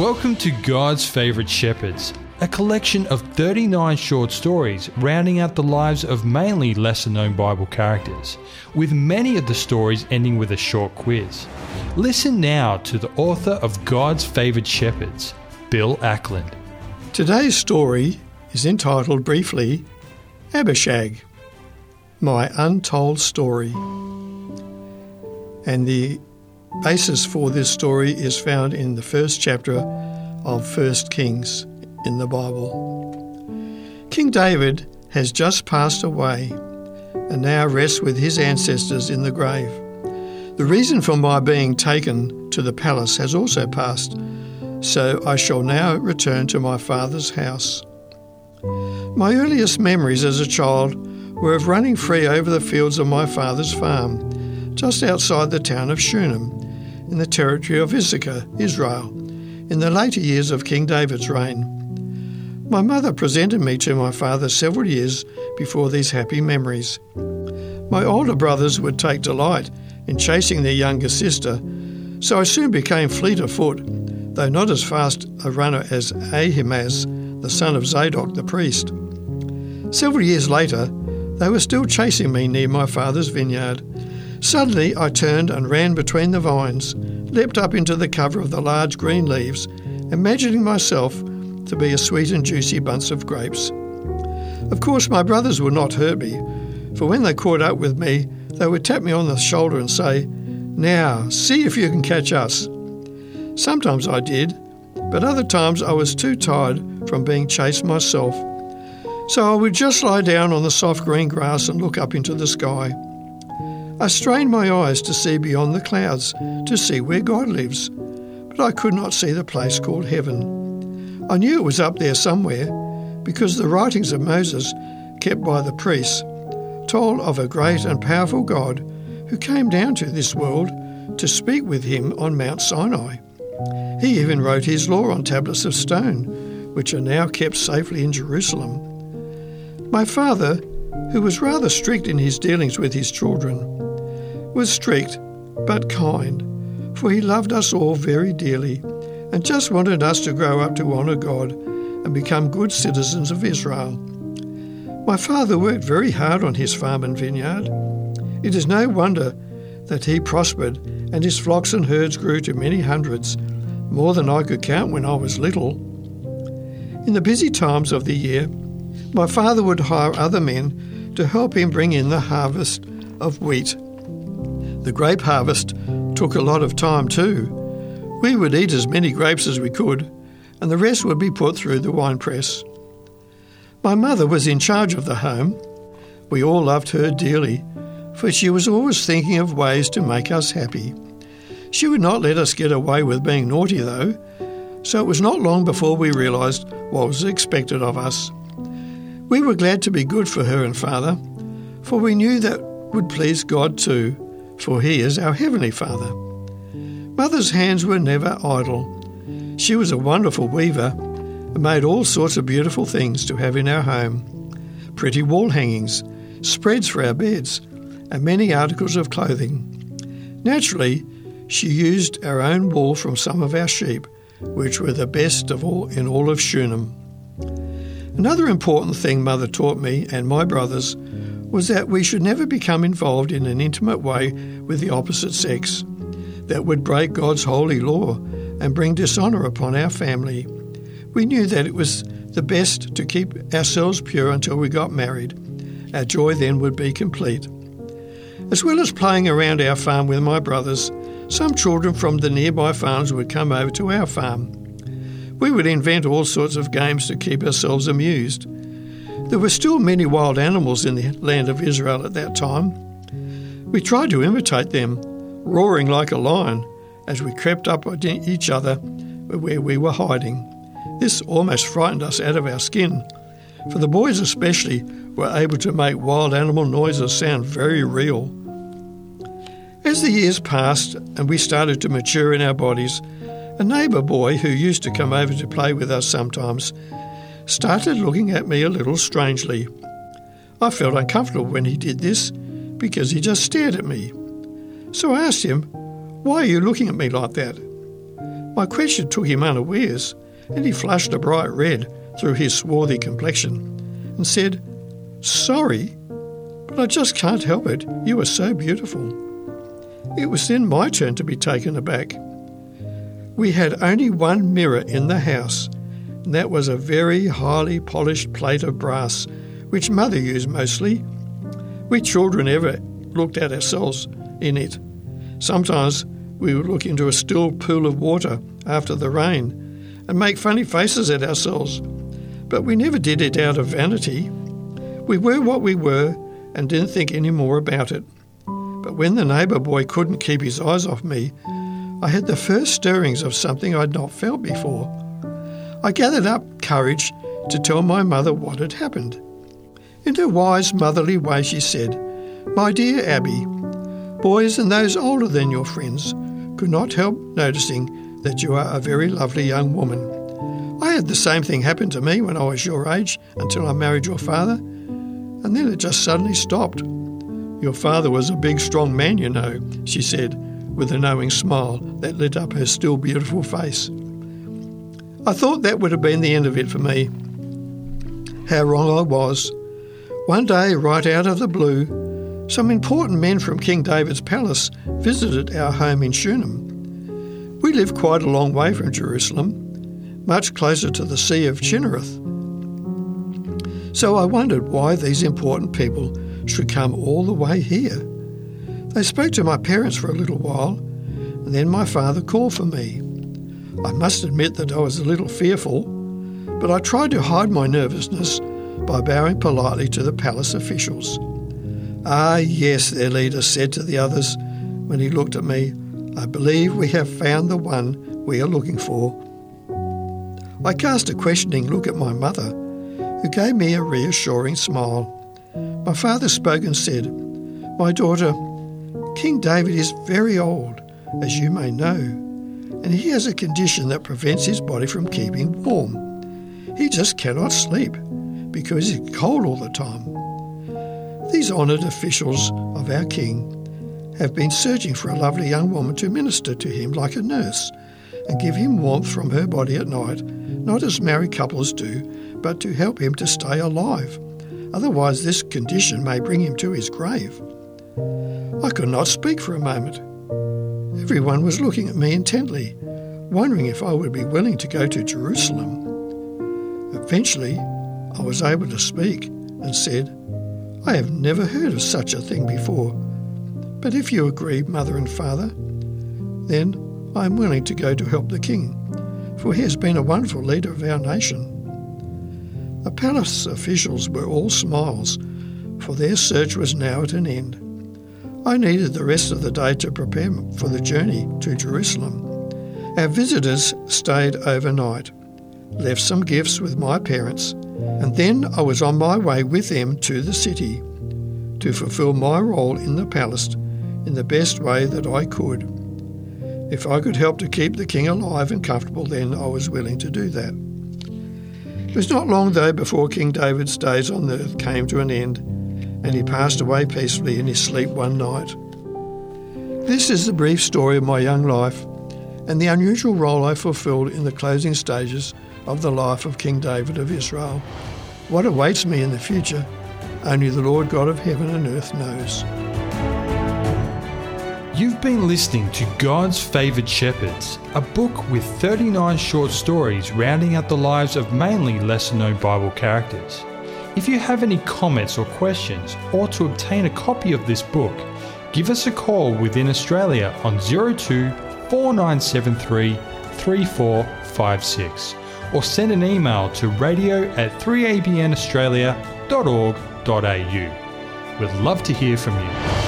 Welcome to God's Favourite Shepherds, a collection of 39 short stories rounding out the lives of mainly lesser known Bible characters, with many of the stories ending with a short quiz. Listen now to the author of God's Favourite Shepherds, Bill Ackland. Today's story is entitled briefly Abishag, My Untold Story. And the basis for this story is found in the first chapter of First Kings in the Bible. King David has just passed away and now rests with his ancestors in the grave. The reason for my being taken to the palace has also passed, so I shall now return to my father's house. My earliest memories as a child were of running free over the fields of my father's farm, just outside the town of Shunem, in the territory of Issachar, Israel, in the later years of King David's reign. My mother presented me to my father several years before these happy memories. My older brothers would take delight in chasing their younger sister, so I soon became fleet of foot, though not as fast a runner as Ahimaaz, the son of Zadok the priest. Several years later, they were still chasing me near my father's vineyard. Suddenly, I turned and ran between the vines, leapt up into the cover of the large green leaves, imagining myself to be a sweet and juicy bunch of grapes. Of course, my brothers would not hurt me, for when they caught up with me, they would tap me on the shoulder and say, Now, see if you can catch us. Sometimes I did, but other times I was too tired from being chased myself. So I would just lie down on the soft green grass and look up into the sky. I strained my eyes to see beyond the clouds, to see where God lives, but I could not see the place called heaven. I knew it was up there somewhere, because the writings of Moses, kept by the priests, told of a great and powerful God who came down to this world to speak with him on Mount Sinai. He even wrote his law on tablets of stone, which are now kept safely in Jerusalem. My father, who was rather strict in his dealings with his children, was strict but kind, for he loved us all very dearly and just wanted us to grow up to honour God and become good citizens of Israel. My father worked very hard on his farm and vineyard. It is no wonder that he prospered and his flocks and herds grew to many hundreds, more than I could count when I was little. In the busy times of the year, my father would hire other men to help him bring in the harvest of wheat. The grape harvest took a lot of time too. We would eat as many grapes as we could, and the rest would be put through the wine press. My mother was in charge of the home. We all loved her dearly, for she was always thinking of ways to make us happy. She would not let us get away with being naughty, though, so it was not long before we realised what was expected of us. We were glad to be good for her and father, for we knew that would please God too, for He is our Heavenly Father. Mother's hands were never idle. She was a wonderful weaver and made all sorts of beautiful things to have in our home pretty wall hangings, spreads for our beds, and many articles of clothing. Naturally, she used our own wool from some of our sheep, which were the best of all in all of Shunem. Another important thing Mother taught me and my brothers was that we should never become involved in an intimate way with the opposite sex. That would break God's holy law and bring dishonour upon our family. We knew that it was the best to keep ourselves pure until we got married. Our joy then would be complete. As well as playing around our farm with my brothers, some children from the nearby farms would come over to our farm. We would invent all sorts of games to keep ourselves amused. There were still many wild animals in the land of Israel at that time. We tried to imitate them, roaring like a lion as we crept up on each other where we were hiding. This almost frightened us out of our skin, for the boys especially were able to make wild animal noises sound very real. As the years passed and we started to mature in our bodies, a neighbour boy who used to come over to play with us sometimes started looking at me a little strangely. I felt uncomfortable when he did this because he just stared at me. So I asked him, Why are you looking at me like that? My question took him unawares, and he flushed a bright red through his swarthy complexion and said, Sorry, but I just can't help it. You are so beautiful. It was then my turn to be taken aback. We had only one mirror in the house, that was a very highly polished plate of brass, which Mother used mostly. We children ever looked at ourselves in it. Sometimes we would look into a still pool of water after the rain and make funny faces at ourselves, but we never did it out of vanity. We were what we were and didn't think any more about it. But when the neighbour boy couldn't keep his eyes off me, I had the first stirrings of something I'd not felt before. I gathered up courage to tell my mother what had happened. In her wise motherly way, she said, My dear Abby, boys and those older than your friends could not help noticing that you are a very lovely young woman. I had the same thing happen to me when I was your age until I married your father, and then it just suddenly stopped. Your father was a big, strong man, you know, she said, with a knowing smile that lit up her still beautiful face. I thought that would have been the end of it for me. How wrong I was. One day, right out of the blue, some important men from King David's palace visited our home in Shunem. We live quite a long way from Jerusalem, much closer to the Sea of Chinnereth. So I wondered why these important people should come all the way here. They spoke to my parents for a little while, and then my father called for me. I must admit that I was a little fearful, but I tried to hide my nervousness by bowing politely to the palace officials. Ah, yes, their leader said to the others when he looked at me, I believe we have found the one we are looking for. I cast a questioning look at my mother, who gave me a reassuring smile. My father spoke and said, My daughter, King David is very old, as you may know, and he has a condition that prevents his body from keeping warm. He just cannot sleep because he's cold all the time. These honoured officials of our king have been searching for a lovely young woman to minister to him like a nurse and give him warmth from her body at night, not as married couples do, but to help him to stay alive. Otherwise, this condition may bring him to his grave. I could not speak for a moment. Everyone was looking at me intently, wondering if I would be willing to go to Jerusalem. Eventually, I was able to speak and said, I have never heard of such a thing before. But if you agree, Mother and Father, then I am willing to go to help the King, for he has been a wonderful leader of our nation. The palace officials were all smiles, for their search was now at an end. I needed the rest of the day to prepare for the journey to Jerusalem. Our visitors stayed overnight, left some gifts with my parents, and then I was on my way with them to the city to fulfill my role in the palace in the best way that I could. If I could help to keep the king alive and comfortable, then I was willing to do that. It was not long, though, before King David's days on earth came to an end, and he passed away peacefully in his sleep one night. This is the brief story of my young life and the unusual role I fulfilled in the closing stages of the life of King David of Israel. What awaits me in the future, only the Lord God of heaven and earth knows. You've been listening to God's Favoured Shepherds, a book with 39 short stories rounding out the lives of mainly lesser known Bible characters. If you have any comments or questions, or to obtain a copy of this book, give us a call within Australia on 02 4973 3456 or send an email to radio at 3abnaustralia.org.au. We'd love to hear from you.